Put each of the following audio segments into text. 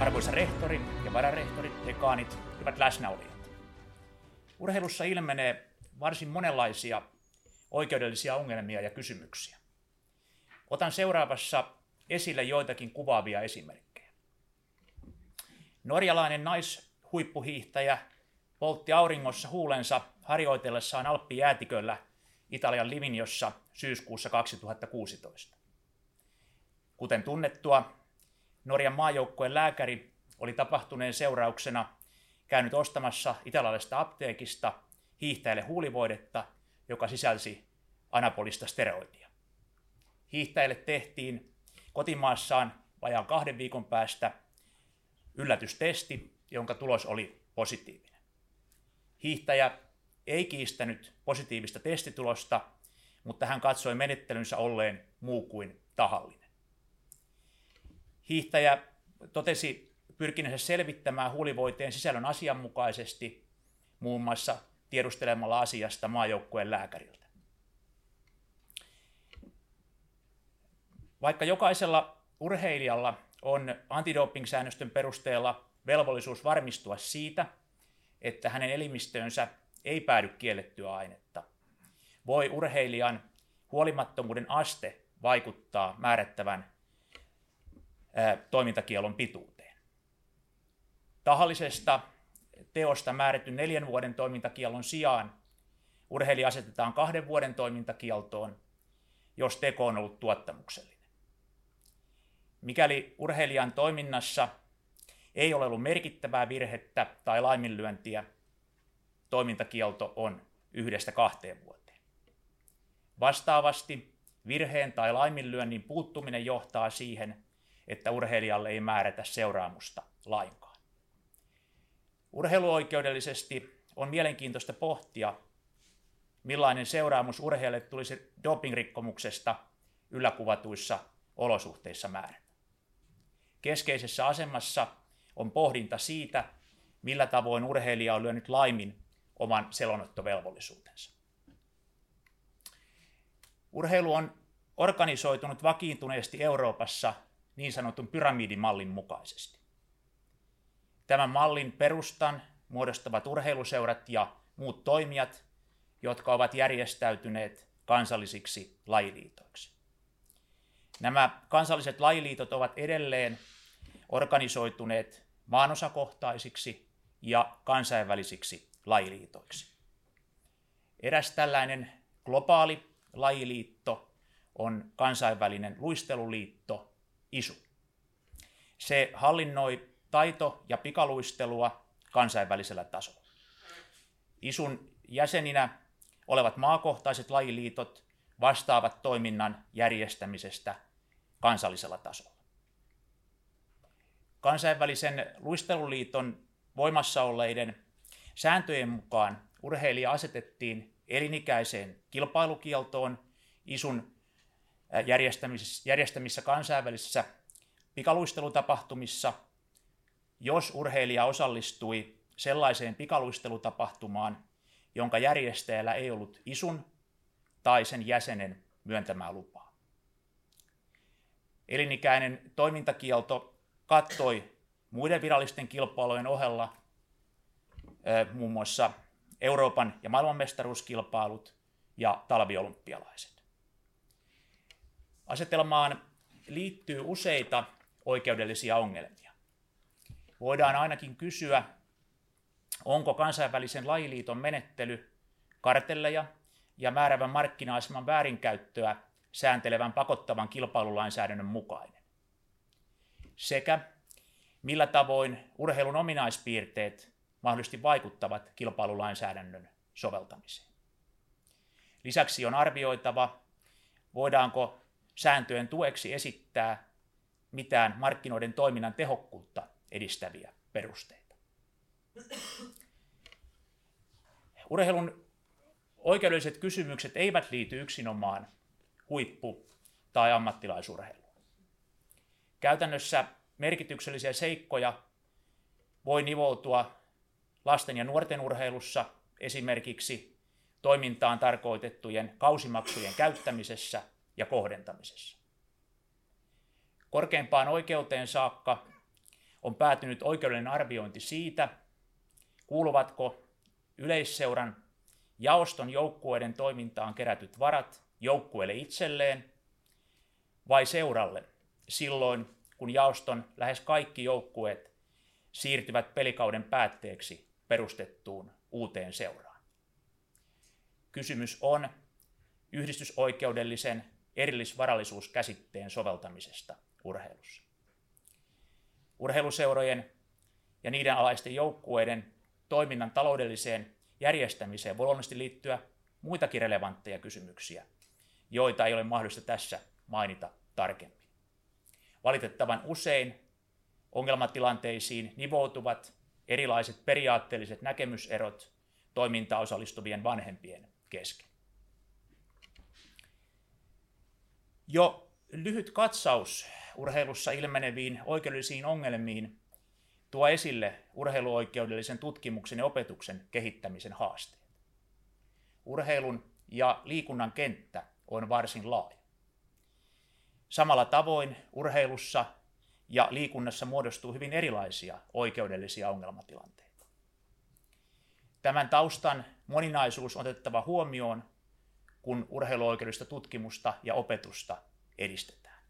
Arvoisa rehtori ja vararehtori, dekaanit, hyvät läsnäolijat. Urheilussa ilmenee varsin monenlaisia oikeudellisia ongelmia ja kysymyksiä. Otan seuraavassa esille joitakin kuvaavia esimerkkejä. Norjalainen naishuippuhiihtäjä poltti auringossa huulensa harjoitellessaan Alppijäätiköllä Italian Livinjossa syyskuussa 2016. Kuten tunnettua, Norjan maajoukkueen lääkäri oli tapahtuneen seurauksena käynyt ostamassa italialaisesta apteekista hiihtäjälle huulivoidetta, joka sisälsi anabolista steroidia. Hiihtäjälle tehtiin kotimaassaan vajaan kahden viikon päästä yllätystesti, jonka tulos oli positiivinen. Hiihtäjä ei kiistänyt positiivista testitulosta, mutta hän katsoi menettelynsä olleen muu kuin tahallinen. Hiihtäjä totesi pyrkineensä selvittämään huulivoiteen sisällön asianmukaisesti, muun muassa tiedustelemalla asiasta maajoukkueen lääkäriltä. Vaikka jokaisella urheilijalla on antidoping-säännöstön perusteella velvollisuus varmistua siitä, että hänen elimistöönsä ei päädy kiellettyä ainetta, voi urheilijan huolimattomuuden aste vaikuttaa määrättävän toimintakielon pituuteen. Tahallisesta teosta määrätty neljän vuoden toimintakielon sijaan urheilija asetetaan kahden vuoden toimintakieltoon, jos teko on ollut tuottamuksellinen. Mikäli urheilijan toiminnassa ei ole ollut merkittävää virhettä tai laiminlyöntiä, toimintakielto on yhdestä kahteen vuoteen. Vastaavasti virheen tai laiminlyönnin puuttuminen johtaa siihen, että urheilijalle ei määrätä seuraamusta lainkaan. Urheiluoikeudellisesti on mielenkiintoista pohtia, millainen seuraamus urheilijalle tulisi dopingrikkomuksesta ylläkuvatuissa olosuhteissa määrätä. Keskeisessä asemassa on pohdinta siitä, millä tavoin urheilija on lyönyt laimin oman selonottovelvollisuutensa. Urheilu on organisoitunut vakiintuneesti Euroopassa niin sanotun pyramidimallin mukaisesti. Tämän mallin perustan muodostavat urheiluseurat ja muut toimijat, jotka ovat järjestäytyneet kansallisiksi lajiliitoiksi. Nämä kansalliset lajiliitot ovat edelleen organisoituneet maanosakohtaisiksi ja kansainvälisiksi lajiliitoiksi. Eräs tällainen globaali lajiliitto on kansainvälinen luisteluliitto ISU. Se hallinnoi taito- ja pikaluistelua kansainvälisellä tasolla. ISUn jäseninä olevat maakohtaiset lajiliitot vastaavat toiminnan järjestämisestä kansallisella tasolla. Kansainvälisen luisteluliiton voimassa olleiden sääntöjen mukaan urheilija asetettiin elinikäiseen kilpailukieltoon ISUn järjestämissä kansainvälisissä pikaluistelutapahtumissa, jos urheilija osallistui sellaiseen pikaluistelutapahtumaan, jonka järjestäjällä ei ollut isun tai sen jäsenen myöntämää lupaa. Elinikäinen toimintakielto kattoi muiden virallisten kilpailujen ohella muun muassa Euroopan ja maailmanmestaruuskilpailut ja talviolympialaiset. Asetelmaan liittyy useita oikeudellisia ongelmia. Voidaan ainakin kysyä, onko kansainvälisen lajiliiton menettely kartelleja ja määrävän markkina-aseman väärinkäyttöä sääntelevän pakottavan kilpailulainsäädännön mukainen. Sekä millä tavoin urheilun ominaispiirteet mahdollisesti vaikuttavat kilpailulainsäädännön soveltamiseen. Lisäksi on arvioitava, voidaanko sääntöjen tueksi esittää mitään markkinoiden toiminnan tehokkuutta edistäviä perusteita. Urheilun oikeudelliset kysymykset eivät liity yksinomaan huippu- tai ammattilaisurheiluun. Käytännössä merkityksellisiä seikkoja voi nivoutua lasten ja nuorten urheilussa esimerkiksi toimintaan tarkoitettujen kausimaksujen käyttämisessä ja kohdentamisessa. Korkeimpaan oikeuteen saakka on päätynyt oikeudellinen arviointi siitä, kuuluvatko yleisseuran jaoston joukkueiden toimintaan kerätyt varat joukkueelle itselleen vai seuralle silloin, kun jaoston lähes kaikki joukkueet siirtyvät pelikauden päätteeksi perustettuun uuteen seuraan. Kysymys on yhdistysoikeudellisen erillisvarallisuuskäsitteen soveltamisesta urheilussa. Urheiluseurojen ja niiden alaisten joukkueiden toiminnan taloudelliseen järjestämiseen voi luonnollisesti liittyä muitakin relevantteja kysymyksiä, joita ei ole mahdollista tässä mainita tarkemmin. Valitettavan usein ongelmatilanteisiin nivoutuvat erilaiset periaatteelliset näkemyserot toimintaan osallistuvien vanhempien kesken. Jo lyhyt katsaus urheilussa ilmeneviin oikeudellisiin ongelmiin tuo esille urheiluoikeudellisen tutkimuksen ja opetuksen kehittämisen haasteet. Urheilun ja liikunnan kenttä on varsin laaja. Samalla tavoin urheilussa ja liikunnassa muodostuu hyvin erilaisia oikeudellisia ongelmatilanteita. Tämän taustan moninaisuus on otettava huomioon, kun urheiluoikeudellista tutkimusta ja opetusta edistetään.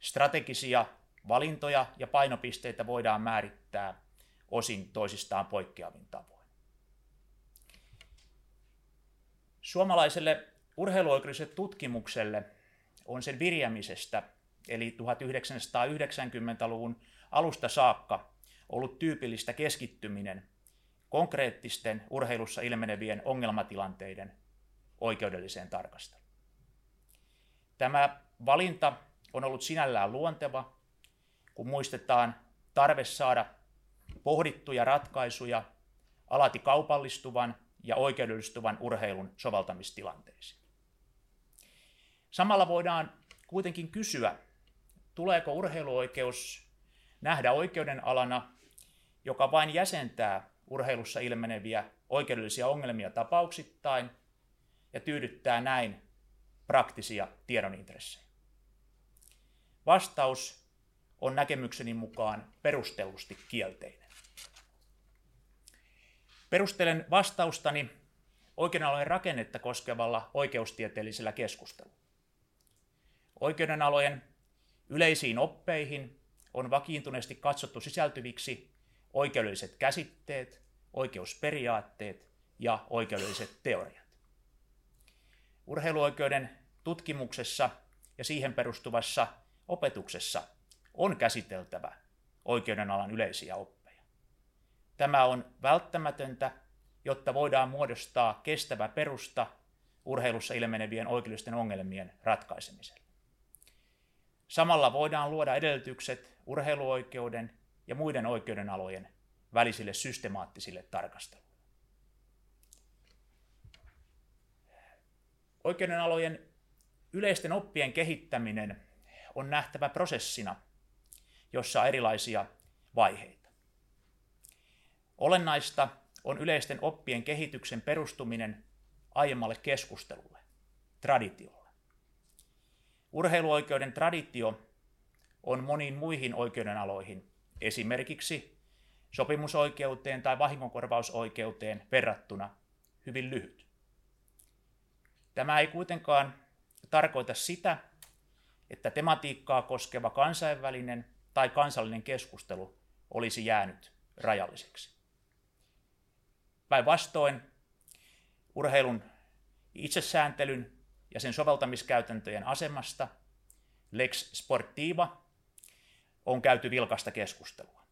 Strategisia valintoja ja painopisteitä voidaan määrittää osin toisistaan poikkeavin tavoin. Suomalaiselle urheiluoikeudelliselle tutkimukselle on sen virjämisestä, eli 1990-luvun alusta saakka, ollut tyypillistä keskittyminen konkreettisten urheilussa ilmenevien ongelmatilanteiden oikeudelliseen tarkasteluun. Tämä valinta on ollut sinällään luonteva, kun muistetaan tarve saada pohdittuja ratkaisuja alati kaupallistuvan ja oikeudellistuvan urheilun soveltamistilanteisiin. Samalla voidaan kuitenkin kysyä, tuleeko urheiluoikeus nähdä oikeuden alana, joka vain jäsentää urheilussa ilmeneviä oikeudellisia ongelmia tapauksittain ja tyydyttää näin praktisia tiedonintressejä. Vastaus on näkemykseni mukaan perustellusti kielteinen. Perustelen vastaustani oikeudenalojen rakennetta koskevalla oikeustieteellisellä keskustelulla. Oikeudenalojen yleisiin oppeihin on vakiintuneesti katsottu sisältyviksi oikeudelliset käsitteet, oikeusperiaatteet ja oikeudelliset teoriat. Urheiluoikeuden tutkimuksessa ja siihen perustuvassa opetuksessa on käsiteltävä oikeudenalan yleisiä oppeja. Tämä on välttämätöntä, jotta voidaan muodostaa kestävä perusta urheilussa ilmenevien oikeudellisten ongelmien ratkaisemiselle. Samalla voidaan luoda edellytykset urheiluoikeuden ja muiden oikeudenalojen välisille systemaattisille tarkasteluille. Oikeudenalojen yleisten oppien kehittäminen on nähtävä prosessina, jossa on erilaisia vaiheita. Olennaista on yleisten oppien kehityksen perustuminen aiemmalle keskustelulle, traditiolle. Urheiluoikeuden traditio on moniin muihin oikeudenaloihin, esimerkiksi sopimusoikeuteen tai vahingonkorvausoikeuteen verrattuna hyvin lyhyt. Tämä ei kuitenkaan tarkoita sitä, että tematiikkaa koskeva kansainvälinen tai kansallinen keskustelu olisi jäänyt rajalliseksi. Päinvastoin urheilun itsesääntelyn ja sen soveltamiskäytäntöjen asemasta Lex Sportiva on käyty vilkasta keskustelua.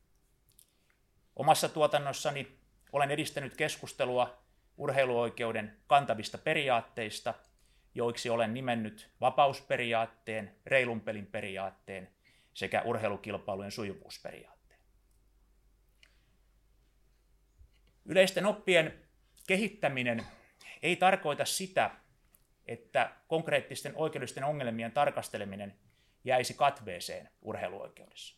Omassa tuotannossani olen edistänyt keskustelua urheiluoikeuden kantavista periaatteista, joiksi olen nimennyt vapausperiaatteen, reilun pelin periaatteen sekä urheilukilpailujen sujuvuusperiaatteen. Yleisten oppien kehittäminen ei tarkoita sitä, että konkreettisten oikeudellisten ongelmien tarkasteleminen jäisi katveeseen urheiluoikeudessa.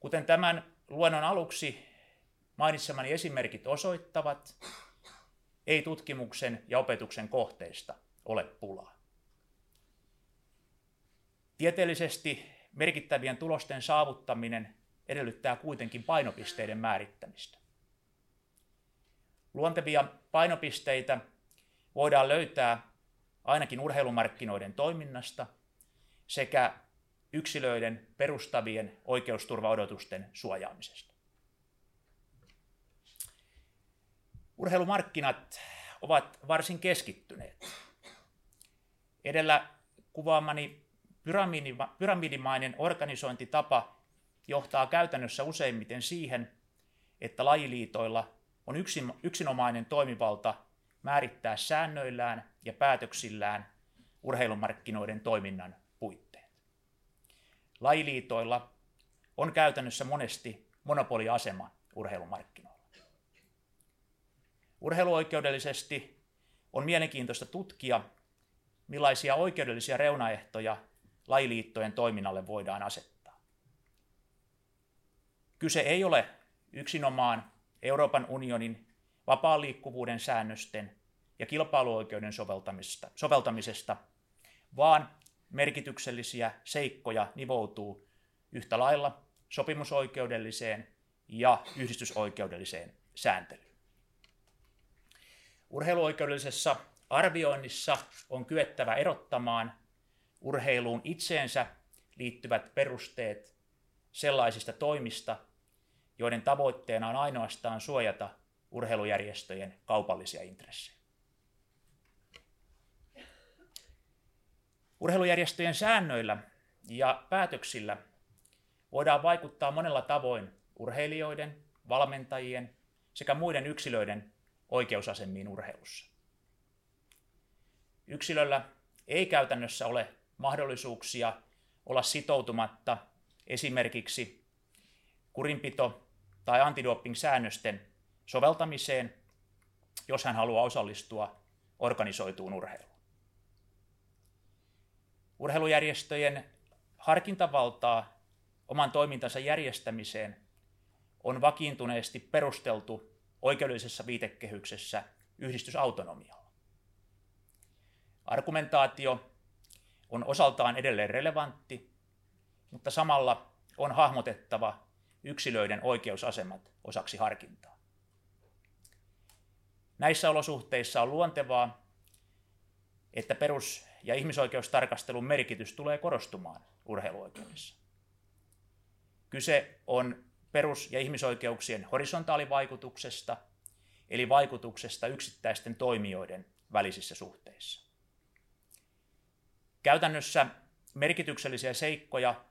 Kuten tämän luennon aluksi mainitsemani esimerkit osoittavat, ei tutkimuksen ja opetuksen kohteista ole pulaa. Tieteellisesti merkittävien tulosten saavuttaminen edellyttää kuitenkin painopisteiden määrittämistä. Luontevia painopisteitä voidaan löytää ainakin urheilumarkkinoiden toiminnasta sekä yksilöiden perustavien oikeusturvaodotusten suojaamisesta. Urheilumarkkinat ovat varsin keskittyneet. Edellä kuvaamani pyramidimainen organisointitapa johtaa käytännössä useimmiten siihen, että lajiliitoilla on yksinomainen toimivalta määrittää säännöillään ja päätöksillään urheilumarkkinoiden toiminnan puitteet. Lajiliitoilla on käytännössä monesti monopoliasema urheilumarkkinoilla. Urheiluoikeudellisesti on mielenkiintoista tutkia, millaisia oikeudellisia reunaehtoja lajiliittojen toiminnalle voidaan asettaa. Kyse ei ole yksinomaan Euroopan unionin vapaan liikkuvuuden säännösten ja kilpailuoikeuden soveltamisesta, soveltamisesta, vaan merkityksellisiä seikkoja nivoutuu yhtä lailla sopimusoikeudelliseen ja yhdistysoikeudelliseen sääntelyyn. Urheiluoikeudellisessa arvioinnissa on kyettävä erottamaan urheiluun itseensä liittyvät perusteet sellaisista toimista, joiden tavoitteena on ainoastaan suojata urheilujärjestöjen kaupallisia intressejä. Urheilujärjestöjen säännöillä ja päätöksillä voidaan vaikuttaa monella tavoin urheilijoiden, valmentajien sekä muiden yksilöiden oikeusasemiin urheilussa. Yksilöllä ei käytännössä ole mahdollisuuksia olla sitoutumatta esimerkiksi kurinpito- tai antidoping-säännösten soveltamiseen, jos hän haluaa osallistua organisoituun urheiluun. Urheilujärjestöjen harkintavaltaa oman toimintansa järjestämiseen on vakiintuneesti perusteltu oikeudellisessa viitekehyksessä yhdistysautonomialla. Argumentaatio on osaltaan edelleen relevantti, mutta samalla on hahmotettava yksilöiden oikeusasemat osaksi harkintaa. Näissä olosuhteissa on luontevaa, että perus- ja ihmisoikeustarkastelun merkitys tulee korostumaan urheiluoikeudessa. Kyse on perus- ja ihmisoikeuksien horisontaalivaikutuksesta, eli vaikutuksesta yksittäisten toimijoiden välisissä suhteissa. Käytännössä merkityksellisiä seikkoja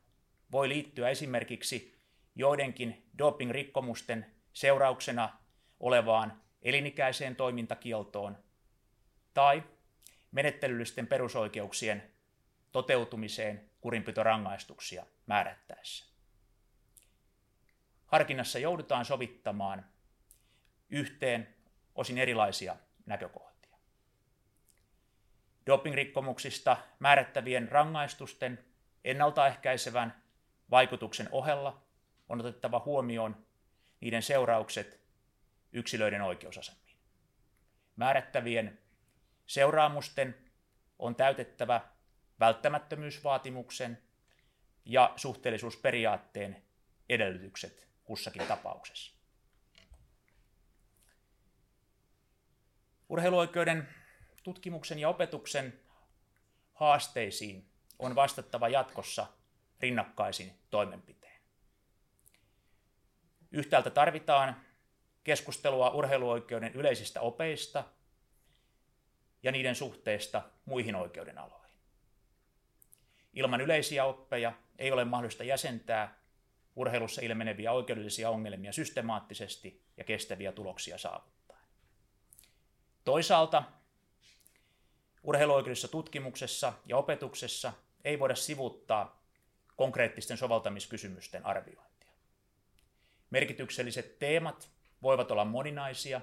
voi liittyä esimerkiksi joidenkin doping-rikkomusten seurauksena olevaan elinikäiseen toimintakieltoon tai menettelyllisten perusoikeuksien toteutumiseen kurinpitorangaistuksia määrättäessä. Harkinnassa joudutaan sovittamaan yhteen osin erilaisia näkökohtia. Dopingrikkomuksista määrättävien rangaistusten ennaltaehkäisevän vaikutuksen ohella on otettava huomioon niiden seuraukset yksilöiden oikeusasemiin. Määrättävien seuraamusten on täytettävä välttämättömyysvaatimuksen ja suhteellisuusperiaatteen edellytykset kussakin tapauksessa. Urheiluoikeuden tutkimuksen ja opetuksen haasteisiin on vastattava jatkossa rinnakkaisin toimenpiteen. Yhtäältä tarvitaan keskustelua urheiluoikeuden yleisistä opeista ja niiden suhteesta muihin oikeuden aloihin. Ilman yleisiä oppeja ei ole mahdollista jäsentää urheilussa ilmeneviä oikeudellisia ongelmia systemaattisesti ja kestäviä tuloksia saavuttaen. Toisaalta urheiluoikeudellisessa tutkimuksessa ja opetuksessa ei voida sivuttaa konkreettisten soveltamiskysymysten arviointia. Merkitykselliset teemat voivat olla moninaisia,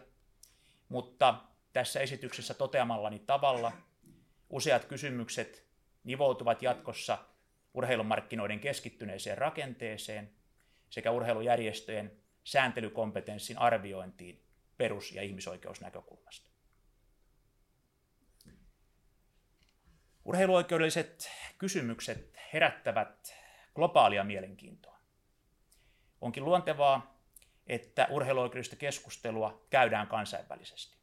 mutta tässä esityksessä toteamallani tavalla useat kysymykset nivoutuvat jatkossa urheilumarkkinoiden keskittyneeseen rakenteeseen sekä urheilujärjestöjen sääntelykompetenssin arviointiin perus- ja ihmisoikeusnäkökulmasta. Urheiluoikeudelliset kysymykset herättävät globaalia mielenkiintoa. Onkin luontevaa, että urheiluoikeudellista keskustelua käydään kansainvälisesti.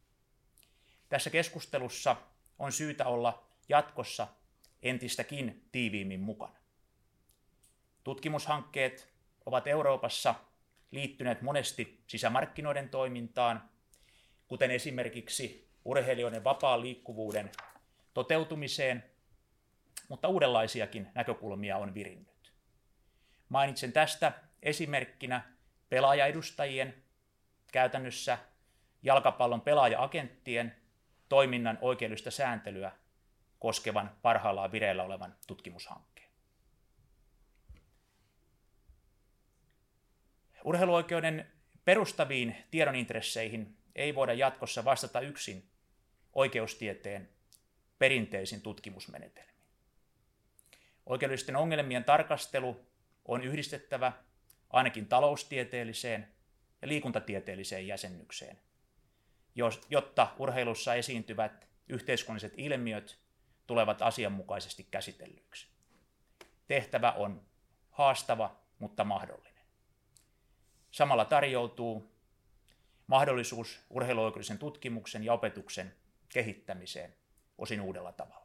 Tässä keskustelussa on syytä olla jatkossa entistäkin tiiviimmin mukana. Tutkimushankkeet ovat Euroopassa liittyneet monesti sisämarkkinoiden toimintaan, kuten esimerkiksi urheilijoiden vapaan liikkuvuuden toteutumiseen, mutta uudenlaisiakin näkökulmia on virinnyt. Mainitsen tästä esimerkkinä pelaajaedustajien, käytännössä jalkapallon pelaaja-agenttien toiminnan oikeudellista sääntelyä koskevan parhaillaan vireillä olevan tutkimushankkeen. Urheiluoikeuden perustaviin tiedonintresseihin ei voida jatkossa vastata yksin oikeustieteen perinteisin tutkimusmenetelmin. Oikeudellisten ongelmien tarkastelu on yhdistettävä ainakin taloustieteelliseen ja liikuntatieteelliseen jäsennykseen, jotta urheilussa esiintyvät yhteiskunnalliset ilmiöt tulevat asianmukaisesti käsitellyiksi. Tehtävä on haastava, mutta mahdollinen. Samalla tarjoutuu mahdollisuus urheiluoikeudellisen tutkimuksen ja opetuksen kehittämiseen osin uudella tavalla.